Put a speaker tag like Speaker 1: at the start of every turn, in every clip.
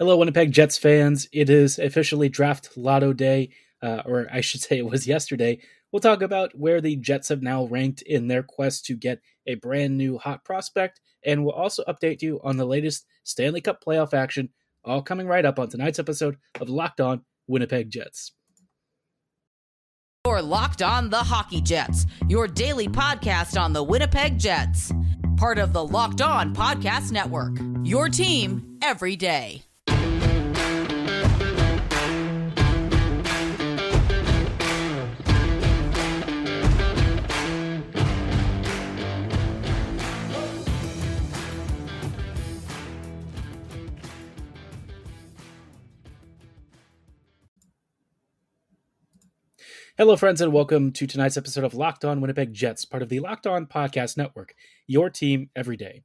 Speaker 1: Hello, Winnipeg Jets fans. It is officially draft lotto day, uh, or I should say it was yesterday. We'll talk about where the Jets have now ranked in their quest to get a brand new hot prospect, and we'll also update you on the latest Stanley Cup playoff action, all coming right up on tonight's episode of Locked On Winnipeg Jets.
Speaker 2: You're Locked On the Hockey Jets, your daily podcast on the Winnipeg Jets. Part of the Locked On Podcast Network. Your team every day.
Speaker 1: Hello, friends, and welcome to tonight's episode of Locked On Winnipeg Jets, part of the Locked On Podcast Network, your team every day.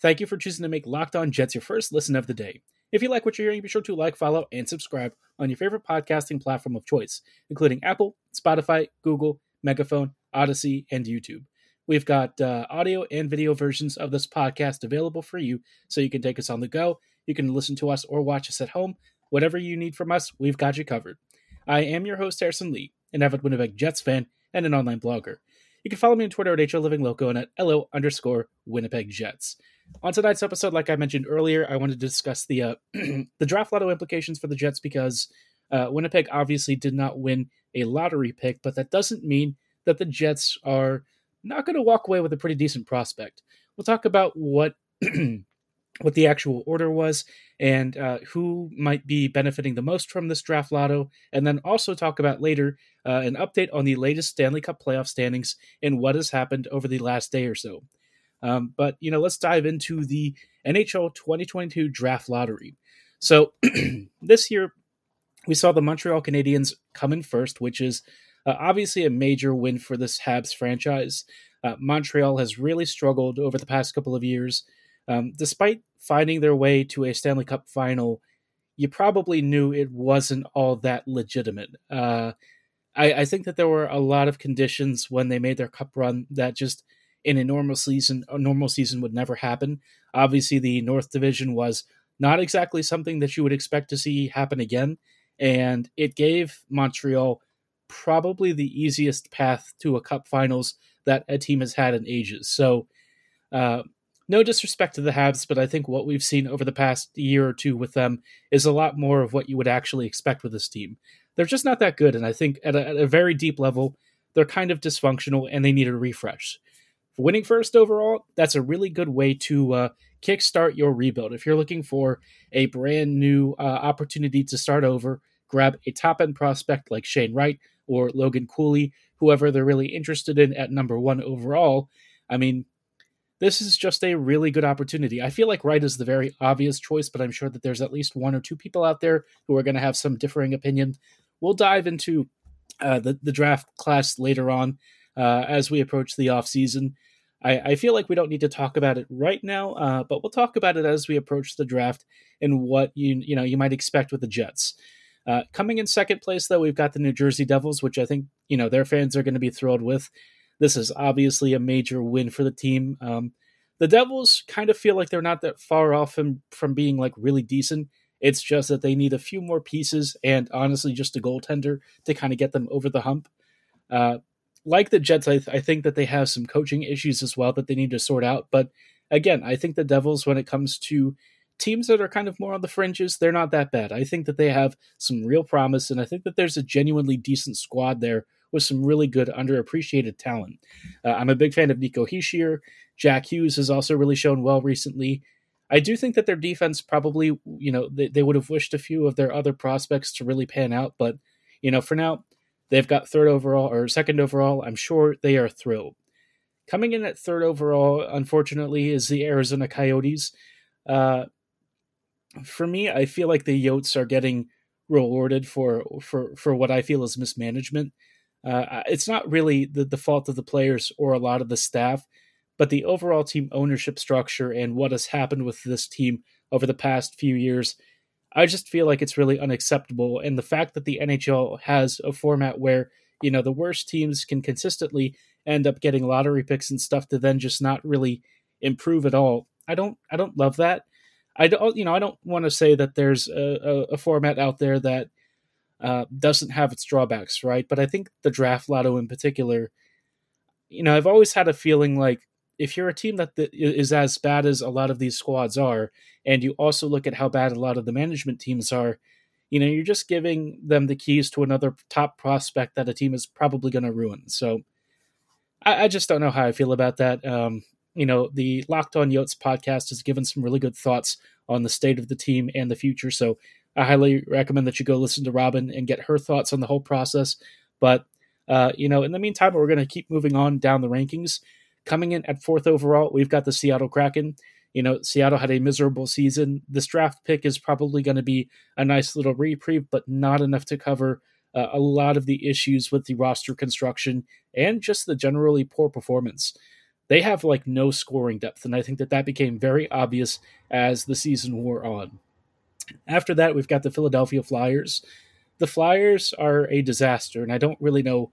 Speaker 1: Thank you for choosing to make Locked On Jets your first listen of the day. If you like what you're hearing, be sure to like, follow, and subscribe on your favorite podcasting platform of choice, including Apple, Spotify, Google, Megaphone, Audacy, and YouTube. We've got uh, audio and video versions of this podcast available for you, so you can take us on the go. You can listen to us or watch us at home. Whatever you need from us, we've got you covered. I am your host, Harrison Lee an avid Winnipeg Jets fan, and an online blogger. You can follow me on Twitter at HLLivingLoco and at LO underscore Winnipeg Jets. On tonight's episode, like I mentioned earlier, I wanted to discuss the uh, the draft lotto implications for the Jets because uh, Winnipeg obviously did not win a lottery pick, but that doesn't mean that the Jets are not going to walk away with a pretty decent prospect. We'll talk about what what the actual order was and uh, who might be benefiting the most from this draft lotto, and then also talk about later uh, an update on the latest Stanley Cup playoff standings and what has happened over the last day or so. Um, but you know, let's dive into the NHL 2022 draft lottery. So this year, we saw the Montreal Canadiens come in first, which is uh, obviously a major win for this Habs franchise. Uh, Montreal has really struggled over the past couple of years. Um, despite finding their way to a Stanley Cup final, you probably knew it wasn't all that legitimate. Uh, I, I, think that there were a lot of conditions when they made their cup run that just in a normal season, a normal season would never happen. Obviously, the North Division was not exactly something that you would expect to see happen again, and it gave Montreal probably the easiest path to a cup finals that a team has had in ages. So, uh, no disrespect to the Habs, but I think what we've seen over the past year or two with them is a lot more of what you would actually expect with this team. They're just not that good, and I think at a, at a very deep level, they're kind of dysfunctional and they need a refresh. Winning first overall, that's a really good way to uh, kickstart your rebuild. If you're looking for a brand new uh, opportunity to start over, grab a top end prospect like Shane Wright or Logan Cooley, whoever they're really interested in at number one overall. I mean, this is just a really good opportunity. I feel like Wright is the very obvious choice, but I'm sure that there's at least one or two people out there who are going to have some differing opinion. We'll dive into uh, the, the draft class later on uh, as we approach the off season. I, I, feel like we don't need to talk about it right now, uh, but we'll talk about it as we approach the draft and what you you know you might expect with the Jets. Uh, coming in second place, though, we've got the New Jersey Devils, which I think you know their fans are going to be thrilled with. This is obviously a major win for the team. Um, the Devils kind of feel like they're not that far off from, from being like really decent. It's just that they need a few more pieces and honestly just a goaltender to kind of get them over the hump. Uh, like the Jets, I, th- I think that they have some coaching issues as well that they need to sort out. But again, I think the Devils, when it comes to teams that are kind of more on the fringes, they're not that bad. I think that they have some real promise, and I think that there's a genuinely decent squad there with some really good underappreciated talent. Uh, I'm a big fan of Nico Hischier. Jack Hughes has also really shown well recently. I do think that their defense probably, you know, they, they would have wished a few of their other prospects to really pan out, but you know, for now, they've got third overall or second overall. I'm sure they are thrilled. Coming in at third overall, unfortunately, is the Arizona Coyotes. Uh, for me, I feel like the Yotes are getting rewarded for for for what I feel is mismanagement. Uh, it's not really the, the fault of the players or a lot of the staff, but the overall team ownership structure and what has happened with this team over the past few years. I just feel like it's really unacceptable. And the fact that the NHL has a format where, you know, the worst teams can consistently end up getting lottery picks and stuff to then just not really improve at all. I don't I don't love that. I don't, you know, I don't want to say that there's a, a, a format out there that uh, doesn't have its drawbacks, right? But I think the draft lotto in particular, you know, I've always had a feeling like if you're a team that is as bad as a lot of these squads are, and you also look at how bad a lot of the management teams are, you know, you're just giving them the keys to another top prospect that a team is probably going to ruin. So I, I, just don't know how I feel about that. Um, you know, the Locked On Yotes podcast has given some really good thoughts on the state of the team and the future. So I highly recommend that you go listen to Robin and get her thoughts on the whole process. But, uh, you know, in the meantime, we're going to keep moving on down the rankings. Coming in at fourth overall, we've got the Seattle Kraken. You know, Seattle had a miserable season. This draft pick is probably going to be a nice little reprieve, but not enough to cover uh, a lot of the issues with the roster construction and just the generally poor performance. They have like no scoring depth, and I think that that became very obvious as the season wore on. After that, we've got the Philadelphia Flyers. The Flyers are a disaster, and I don't really know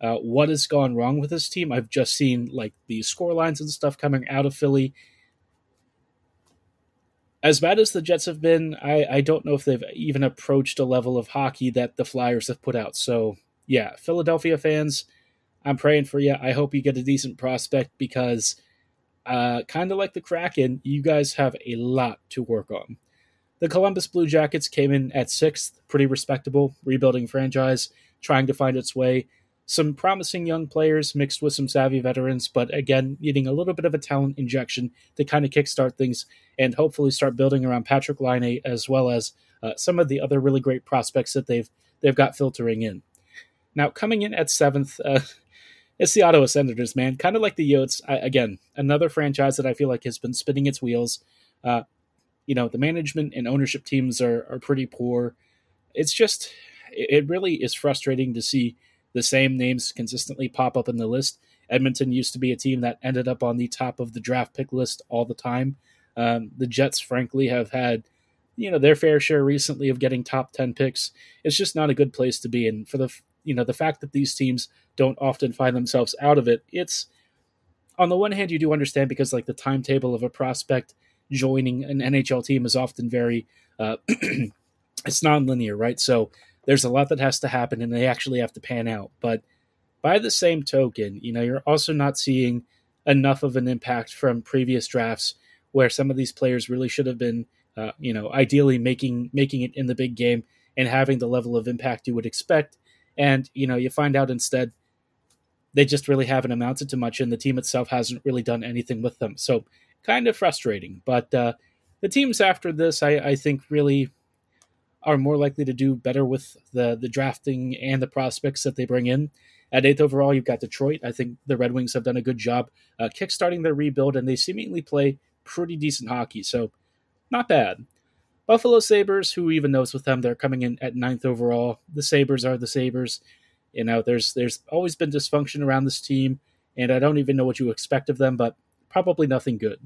Speaker 1: uh, what has gone wrong with this team. I've just seen like the score lines and stuff coming out of Philly. As bad as the Jets have been, I, I don't know if they've even approached a level of hockey that the Flyers have put out. So, yeah, Philadelphia fans, I'm praying for you. I hope you get a decent prospect because, uh, kind of like the Kraken, you guys have a lot to work on. The Columbus Blue Jackets came in at sixth, pretty respectable, rebuilding franchise, trying to find its way. Some promising young players mixed with some savvy veterans, but again, needing a little bit of a talent injection to kind of kickstart things and hopefully start building around Patrik Laine as well as uh, some of the other really great prospects that they've they've got filtering in. Now, coming in at seventh, uh, it's the Ottawa Senators, man. Kind of like the Yotes. I, again, another franchise that I feel like has been spinning its wheels. Uh, you know the management and ownership teams are are pretty poor. It's just it really is frustrating to see the same names consistently pop up in the list. Edmonton used to be a team that ended up on the top of the draft pick list all the time. Um, the Jets, frankly, have had you know their fair share recently of getting top 10 picks it's just not a good place to be and for the you know the fact that these teams don't often find themselves out of it it's on the one hand you do understand because like the timetable of a prospect joining an NHL team is often very uh, it's non-linear, right? So there's a lot that has to happen, and they actually have to pan out. But by the same token, you know, you're also not seeing enough of an impact from previous drafts where some of these players really should have been, uh, you know, ideally making making it in the big game and having the level of impact you would expect. And you know, you find out instead they just really haven't amounted to much, and the team itself hasn't really done anything with them. So kind of frustrating. But uh, the teams after this, I, I think, really are more likely to do better with the the drafting and the prospects that they bring in. At eighth overall, you've got Detroit. I think the Red Wings have done a good job uh, kickstarting their rebuild, and they seemingly play pretty decent hockey. So, not bad. Buffalo Sabres, who even knows with them, they're coming in at ninth overall. The Sabres are the Sabres. You know, there's there's always been dysfunction around this team, and I don't even know what you expect of them, but probably nothing good.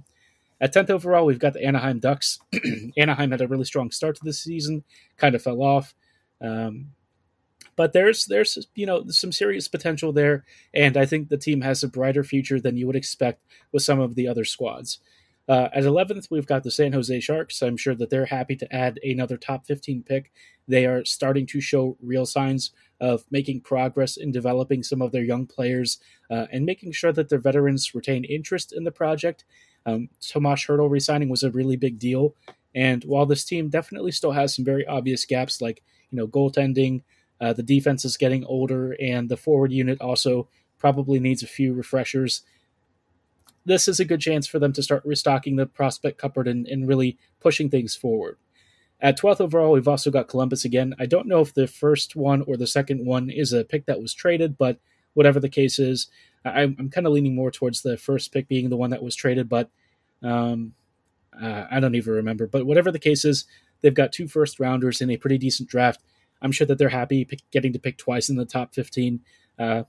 Speaker 1: At 10th overall, we've got the Anaheim Ducks. Anaheim had a really strong start to this season, kind of fell off. Um, but there's there's you know some serious potential there, and I think the team has a brighter future than you would expect with some of the other squads. Uh, at 11th, we've got the San Jose Sharks. I'm sure that they're happy to add another top 15 pick. They are starting to show real signs of making progress in developing some of their young players uh, and making sure that their veterans retain interest in the project. Um, Tomas Hertl resigning was a really big deal. And while this team definitely still has some very obvious gaps, like you know goaltending, uh, the defense is getting older, and the forward unit also probably needs a few refreshers. This is a good chance for them to start restocking the prospect cupboard and, and really pushing things forward. At 12th overall, we've also got Columbus again. I don't know if the first one or the second one is a pick that was traded, but whatever the case is, I'm, I'm kind of leaning more towards the first pick being the one that was traded, but um, uh, I don't even remember. But whatever the case is, they've got two first rounders in a pretty decent draft. I'm sure that they're happy pick, getting to pick twice in the top 15. Uh,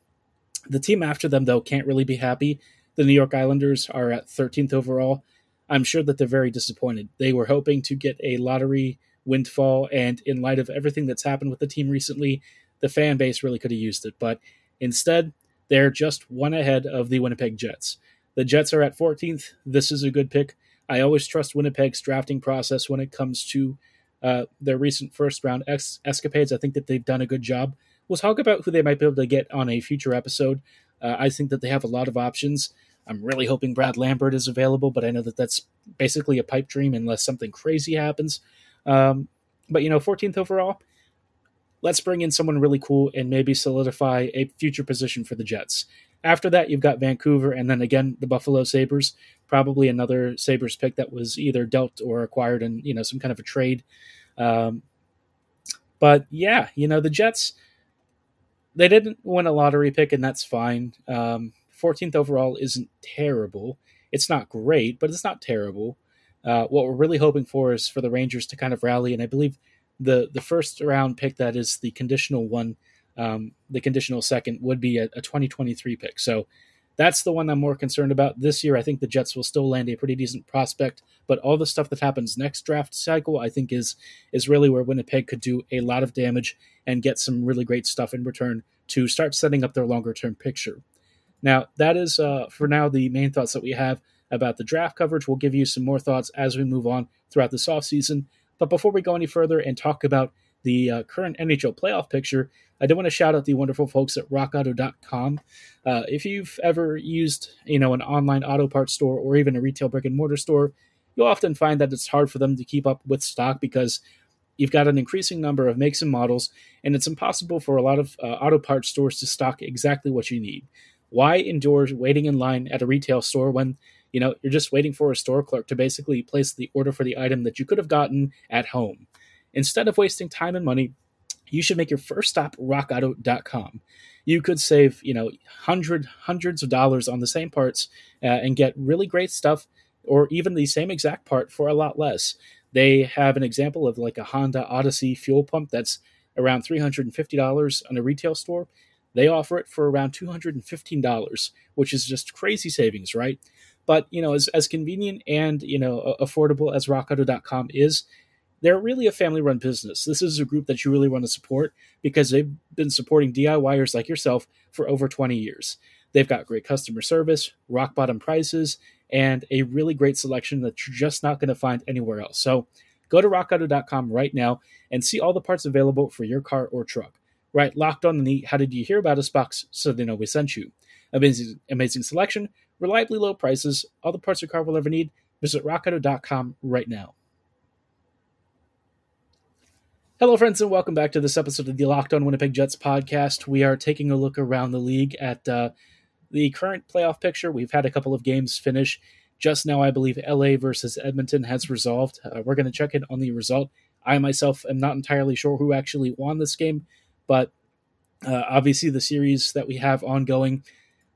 Speaker 1: the team after them, though, can't really be happy. The New York Islanders are at 13th overall. I'm sure that they're very disappointed. They were hoping to get a lottery windfall, and in light of everything that's happened with the team recently, the fan base really could have used it. But instead, they're just one ahead of the Winnipeg Jets. The Jets are at 14th. This is a good pick. I always trust Winnipeg's drafting process when it comes to uh, their recent first round ex- escapades. I think that they've done a good job. We'll talk about who they might be able to get on a future episode. Uh, I think that they have a lot of options. I'm really hoping Brad Lambert is available, but I know that that's basically a pipe dream unless something crazy happens. Um, but, you know, 14th overall, let's bring in someone really cool and maybe solidify a future position for the Jets. After that, you've got Vancouver and then again the Buffalo Sabres, probably another Sabres pick that was either dealt or acquired in, you know, some kind of a trade. Um, but yeah, you know, the Jets, they didn't win a lottery pick, and that's fine. Um, 14th overall isn't terrible. It's not great, but it's not terrible. Uh, what we're really hoping for is for the Rangers to kind of rally, and I believe the the first round pick that is the conditional one, um, the conditional second would be a, a 2023 pick. So that's the one I'm more concerned about this year. I think the Jets will still land a pretty decent prospect, but all the stuff that happens next draft cycle, I think is is really where Winnipeg could do a lot of damage and get some really great stuff in return to start setting up their longer term picture. Now, that is uh, for now the main thoughts that we have about the draft coverage. We'll give you some more thoughts as we move on throughout this offseason. But before we go any further and talk about the uh, current NHL playoff picture, I do want to shout out the wonderful folks at RockAuto.com. Uh, if you've ever used, you know, an online auto parts store or even a retail brick and mortar store, you'll often find that it's hard for them to keep up with stock because you've got an increasing number of makes and models, and it's impossible for a lot of uh, auto parts stores to stock exactly what you need. Why endure waiting in line at a retail store when you know you're just waiting for a store clerk to basically place the order for the item that you could have gotten at home? Instead of wasting time and money, you should make your first stop rockauto.com. You could save, you know, hundred hundreds of dollars on the same parts uh, and get really great stuff or even the same exact part for a lot less. They have an example of like a Honda Odyssey fuel pump that's around $350 on a retail store. They offer it for around $215, which is just crazy savings, right? But, you know, as, as convenient and, you know, affordable as rockauto.com is, they're really a family run business. This is a group that you really want to support because they've been supporting DIYers like yourself for over 20 years. They've got great customer service, rock bottom prices, and a really great selection that you're just not going to find anywhere else. So go to rockauto.com right now and see all the parts available for your car or truck. Write, locked on the How Did You Hear About Us box so they know we sent you. Amazing, amazing selection, reliably low prices, all the parts your car will ever need. Visit rockauto.com right now. Hello, friends, and welcome back to this episode of the Locked On Winnipeg Jets podcast. We are taking a look around the league at uh, the current playoff picture. We've had a couple of games finish. Just now, I believe LA versus Edmonton has resolved. Uh, we're going to check in on the result. I myself am not entirely sure who actually won this game, but uh, obviously, the series that we have ongoing,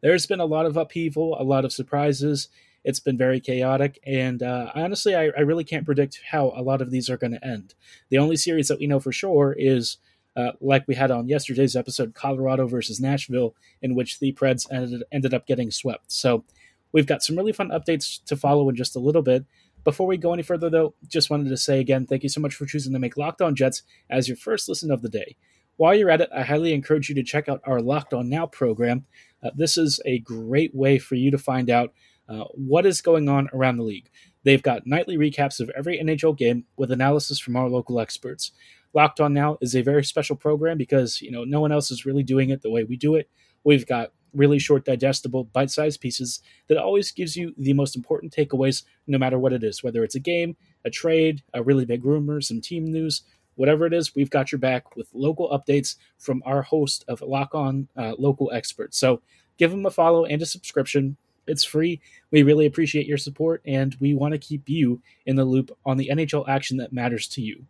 Speaker 1: there's been a lot of upheaval, a lot of surprises, it's been very chaotic, and uh, honestly, I, I, really can't predict how a lot of these are going to end. The only series that we know for sure is, uh, like we had on yesterday's episode, Colorado versus Nashville, in which the Preds ended, ended up getting swept. So we've got some really fun updates to follow in just a little bit. Before we go any further, though, just wanted to say again, thank you so much for choosing to make Locked On Jets as your first listen of the day. While you're at it, I highly encourage you to check out our Locked On Now program. Uh, this is a great way for you to find out uh, what is going on around the league. They've got nightly recaps of every NHL game with analysis from our local experts. Locked On Now is a very special program because you know no one else is really doing it the way we do it. We've got really short, digestible, bite-sized pieces that always gives you the most important takeaways, no matter what it is. Whether it's a game, a trade, a really big rumor, some team news, whatever it is, we've got your back with local updates from our host of Lock On uh, Local Experts. So give them a follow and a subscription. It's free. We really appreciate your support, and we want to keep you in the loop on the NHL action that matters to you.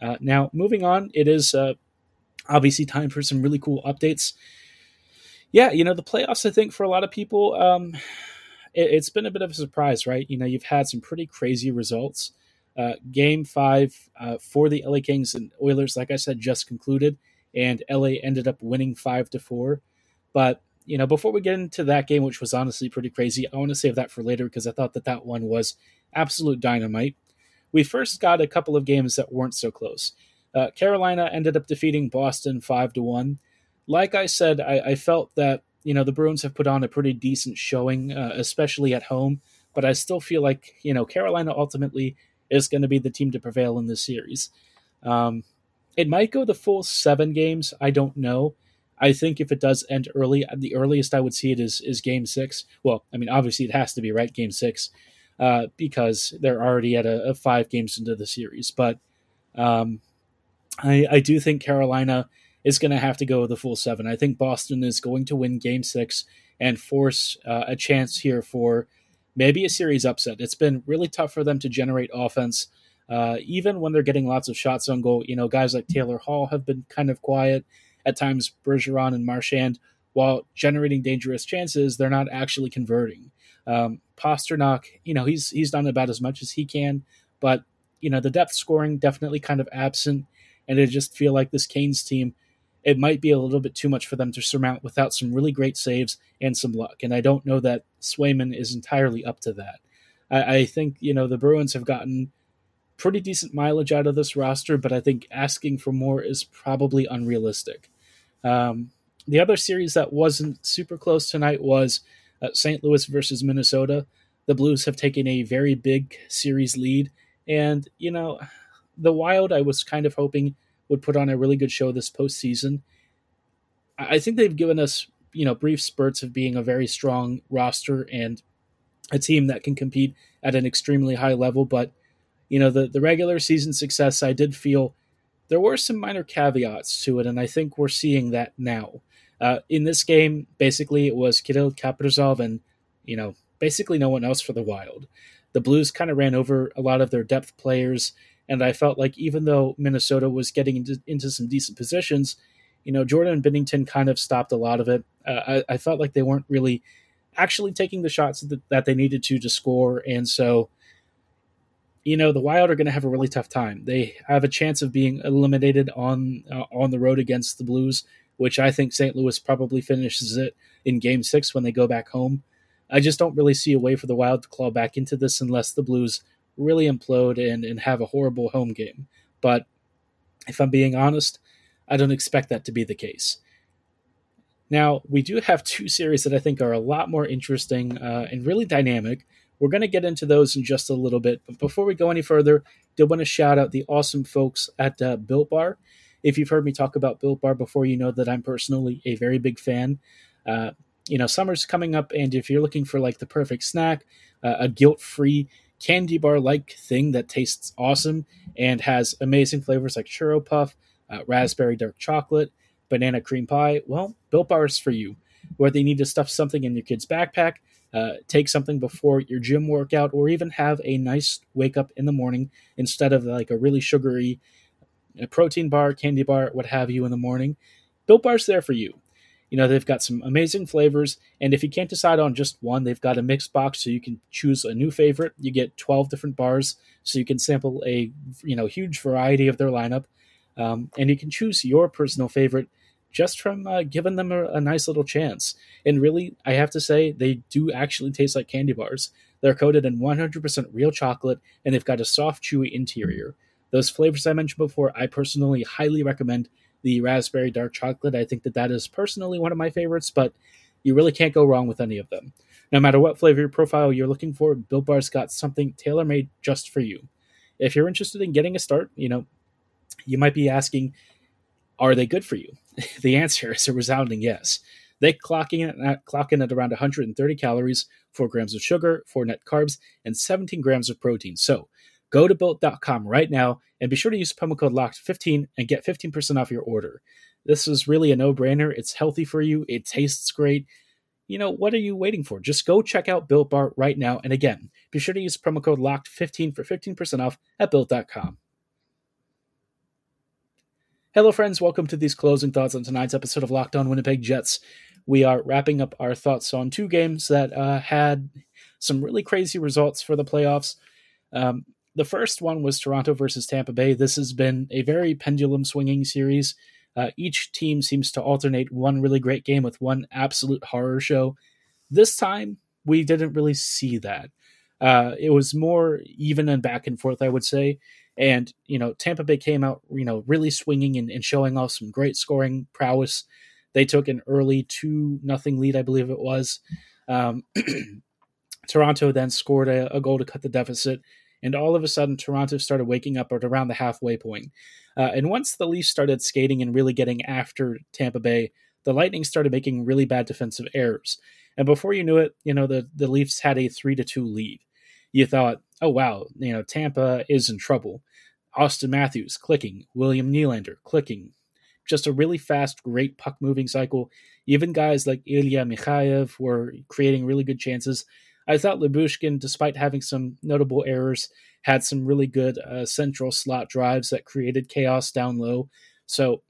Speaker 1: Uh, now, moving on, it is uh, obviously time for some really cool updates. Yeah, you know, the playoffs, I think, for a lot of people, um, it, has been a bit of a surprise, right? You know, you've had some pretty crazy results. Uh, game five uh, for the LA Kings and Oilers, like I said, just concluded, and LA ended up winning five to four. But you know, before we get into that game, which was honestly pretty crazy, I want to save that for later because I thought that that one was absolute dynamite. We first got a couple of games that weren't so close. Uh, Carolina ended up defeating Boston five to one. Like I said, I, I, felt that you know the Bruins have put on a pretty decent showing, uh, especially at home. but I still feel like you know Carolina ultimately is going to be the team to prevail in this series. Um, it might go the full seven games. I don't know. I think if it does end early, the earliest I would see it is is Game Six. Well, I mean, obviously it has to be right Game Six uh, because they're already at a, a, five games into the series. But um, I, I do think Carolina is going to have to go the full seven. I think Boston is going to win Game Six and force uh, a chance here for maybe a series upset. It's been really tough for them to generate offense. Uh, even when they're getting lots of shots on goal, you know, guys like Taylor Hall have been kind of quiet. At times, Bergeron and Marchand, while generating dangerous chances, they're not actually converting. Um, Pastrnak, you know, he's he's done about as much as he can, but you know, the depth scoring definitely kind of absent, and I just feel like this Canes team, it might be a little bit too much for them to surmount without some really great saves and some luck. And I don't know that Swayman is entirely up to that. I, I think you know the Bruins have gotten pretty decent mileage out of this roster, but I think asking for more is probably unrealistic. Um, the other series that wasn't super close tonight was uh, St. Louis versus Minnesota. The Blues have taken a very big series lead, and you know, the Wild I was kind of hoping would put on a really good show this postseason. I think they've given us you know brief spurts of being a very strong roster and a team that can compete at an extremely high level, but you know, the, the regular season success, I did feel there were some minor caveats to it, and I think we're seeing that now. Uh, in this game, basically, it was Kirill Kaprizov and, you know, basically no one else for the Wild. The Blues kind of ran over a lot of their depth players, and I felt like even though Minnesota was getting into, into some decent positions, you know, Jordan Binnington kind of stopped a lot of it. Uh, I, I, felt like they weren't really actually taking the shots that, that they needed to to score, and so you know the Wild are going to have a really tough time. They have a chance of being eliminated on uh, on the road against the Blues, which I think St. Louis probably finishes it in Game Six when they go back home. I just don't really see a way for the Wild to claw back into this unless the Blues really implode and, and have a horrible home game. But if I'm being honest, I don't expect that to be the case. Now, we do have two series that I think are a lot more interesting uh, and really dynamic. We're going to get into those in just a little bit. But before we go any further, did want to shout out the awesome folks at uh, Built Bar. If you've heard me talk about Built Bar before, you know that I'm personally a very big fan. Uh, you know, summer's coming up, and if you're looking for like the perfect snack, uh, a guilt free candy bar like thing that tastes awesome and has amazing flavors like churro puff, uh, raspberry dark chocolate, banana cream pie, well, Built Bar is for you. Whether you need to stuff something in your kid's backpack, uh, take something before your gym workout, or even have a nice wake up in the morning instead of like a really sugary a protein bar, candy bar, what have you in the morning. Built Bar's there for you. You know, they've got some amazing flavors, and if you can't decide on just one, they've got a mixed box so you can choose a new favorite. You get 12 different bars, so you can sample a you know huge variety of their lineup, um, and you can choose your personal favorite just from uh, giving them a, a, nice little chance. And really, I have to say, they do actually taste like candy bars. They're coated in 100% real chocolate, and they've got a soft, chewy interior. Those flavors I mentioned before, I personally highly recommend the raspberry dark chocolate. I think that that is personally one of my favorites, but you really can't go wrong with any of them. No matter what flavor profile you're looking for, Built Bar's got something tailor made just for you. If you're interested in getting a start, you know, you might be asking, are they good for you? the answer is a resounding yes. They clock in, at, at around 130 calories, 4 grams of sugar, 4 net carbs, and 17 grams of protein. So go to built.com right now and be sure to use promo code LOCKED15 and get 15% off your order. This is really a no brainer. It's healthy for you, it tastes great. You know, what are you waiting for? Just go check out Built Bar right now. And again, be sure to use promo code LOCKED15 for 15% off at built.com. Hello, friends. Welcome to these closing thoughts on tonight's episode of Locked On Winnipeg Jets. We are wrapping up our thoughts on two games that uh, had some really crazy results for the playoffs. Um, the first one was Toronto versus Tampa Bay. This has been a very pendulum swinging series. Uh, each team seems to alternate one really great game with one absolute horror show. This time, we didn't really see that. Uh, it was more even and back and forth, I would say. And, you know, Tampa Bay came out, you know, really swinging and, and showing off some great scoring prowess. They took an early 2 nothing lead, I believe it was. Um, Toronto then scored a, a goal to cut the deficit, and all of a sudden, Toronto started waking up at around the halfway point. Uh, and once the Leafs started skating and really getting after Tampa Bay, the Lightning started making really bad defensive errors. And before you knew it, you know, the, the Leafs had a 3 to 2 lead. You thought, oh, wow, you know, Tampa is in trouble. Auston Matthews clicking, William Nylander clicking. Just a really fast, great puck moving cycle. Even guys like Ilya Mikheyev were creating really good chances. I thought Lyubushkin, despite having some notable errors, had some really good uh, central slot drives that created chaos down low. So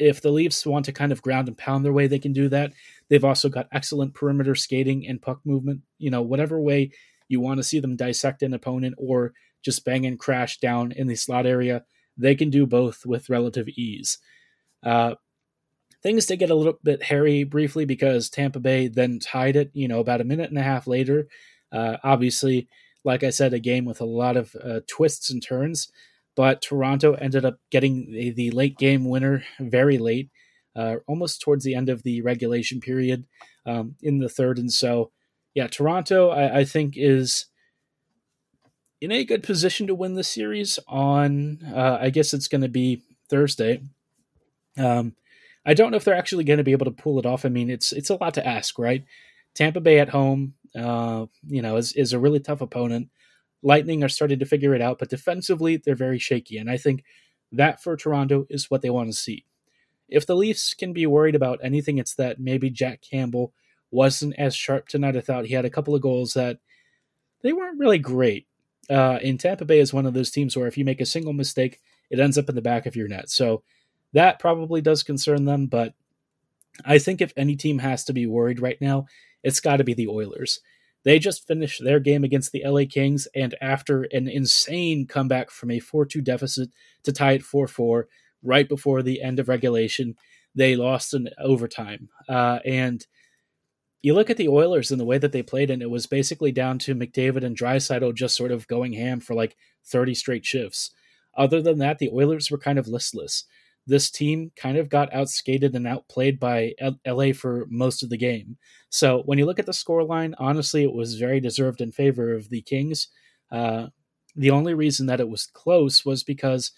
Speaker 1: if the Leafs want to kind of ground and pound their way, they can do that. They've also got excellent perimeter skating and puck movement. You know, whatever way you want to see them dissect an opponent or just bang and crash down in the slot area, they can do both with relative ease. Uh, Things did get a little bit hairy briefly because Tampa Bay then tied it, you know, about a minute and a half later. Uh, obviously, like I said, a game with a lot of uh, twists and turns, but Toronto ended up getting the, the late game winner very late, uh, almost towards the end of the regulation period um, in the third. And so, yeah, Toronto, I, I think, is in a good position to win the series on, uh, I guess it's going to be Thursday. Um, I don't know if they're actually going to be able to pull it off. I mean, it's it's a lot to ask, right? Tampa Bay at home, uh, you know, is is a really tough opponent. Lightning are starting to figure it out, but defensively they're very shaky, and I think that for Toronto is what they want to see. If the Leafs can be worried about anything, it's that maybe Jack Campbell wasn't as sharp tonight. I thought he had a couple of goals that they weren't really great. Uh, in Tampa Bay is one of those teams where if you make a single mistake, it ends up in the back of your net. So that probably does concern them, but I think if any team has to be worried right now, it's got to be the Oilers. They just finished their game against the LA Kings, and after an insane comeback from a 4 2 deficit to tie it 4 4 right before the end of regulation, they lost in overtime. Uh, and you look at the Oilers and the way that they played, and it was basically down to McDavid and Draisaitl just sort of going ham for like 30 straight shifts. Other than that, the Oilers were kind of listless this team kind of got outskated and outplayed by LA for most of the game. So when you look at the scoreline, honestly, it was very deserved in favor of the Kings. Uh, the only reason that it was close was because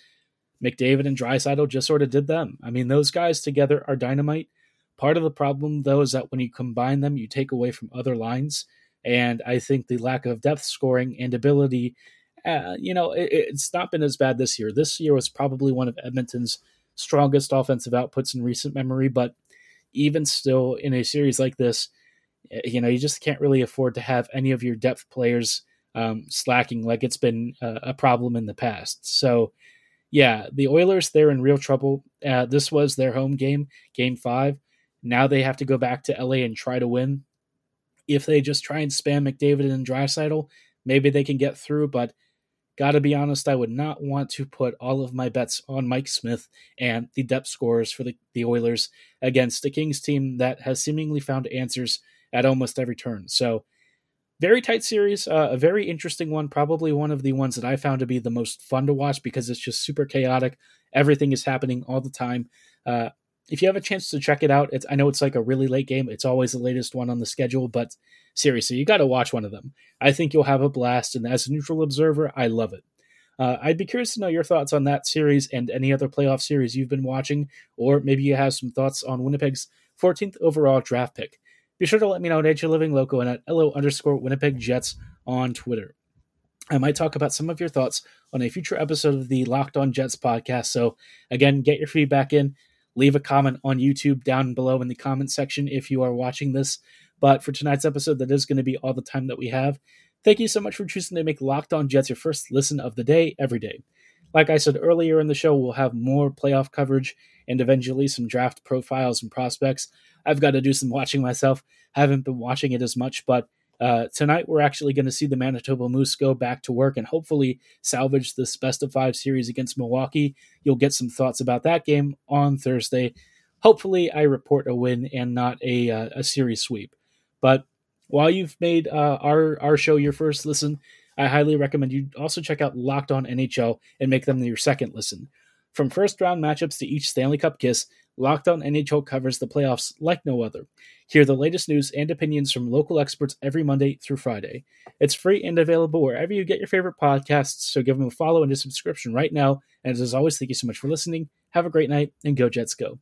Speaker 1: McDavid and Draisaitl just sort of did them. I mean, those guys together are dynamite. Part of the problem, though, is that when you combine them, you take away from other lines. And I think the lack of depth scoring and ability, uh, you know, it, it's not been as bad this year. This year was probably one of Edmonton's strongest offensive outputs in recent memory. But even still, in a series like this, eh, you know, you just can't really afford to have any of your depth players um, slacking like it's been uh, a problem in the past. So, yeah, the Oilers, they're in real trouble. Uh, this was their home game, game five. Now they have to go back to LA and try to win. If they just try and spam McDavid and Draisaitl, maybe they can get through, but Gotta be honest, I would not want to put all of my bets on Mike Smith and the depth scores for the, the Oilers against a Kings team that has seemingly found answers at almost every turn. So, very tight series, uh, a very interesting one, probably one of the ones that I found to be the most fun to watch because it's just super chaotic. Everything is happening all the time. Uh, if you have a chance to check it out, it's I know it's like a really late game. It's always the latest one on the schedule, but seriously, you got to watch one of them. I think you'll have a blast, and as a neutral observer, I love it. Uh, I'd be curious to know your thoughts on that series and any other playoff series you've been watching, or maybe you have some thoughts on Winnipeg's 14th overall draft pick. Be sure to let me know at your living loco and at LO underscore Winnipeg Jets on Twitter. I might talk about some of your thoughts on a future episode of the Locked On Jets podcast. So, again, get your feedback in leave a comment on YouTube down below in the comment section if you are watching this. But for tonight's episode, that is going to be all the time that we have. Thank you so much for choosing to make Locked On Jets your first listen of the day every day. Like I said earlier in the show, we'll have more playoff coverage and eventually some draft profiles and prospects. I've got to do some watching myself. Haven't been watching it as much, but uh, tonight, we're actually going to see the Manitoba Moose go back to work and hopefully salvage this best of five series against Milwaukee. You'll get some thoughts about that game on Thursday. Hopefully, I report a win and not a, uh, a series sweep. But while you've made uh, our, our show your first listen, I highly recommend you also check out Locked On NHL and make them your second listen. From first round matchups to each Stanley Cup kiss, Locked On NHL covers the playoffs like no other. Hear the latest news and opinions from local experts every Monday through Friday. It's free and available wherever you get your favorite podcasts, so give them a follow and a subscription right now. And as always, thank you so much for listening. Have a great night, and go Jets go.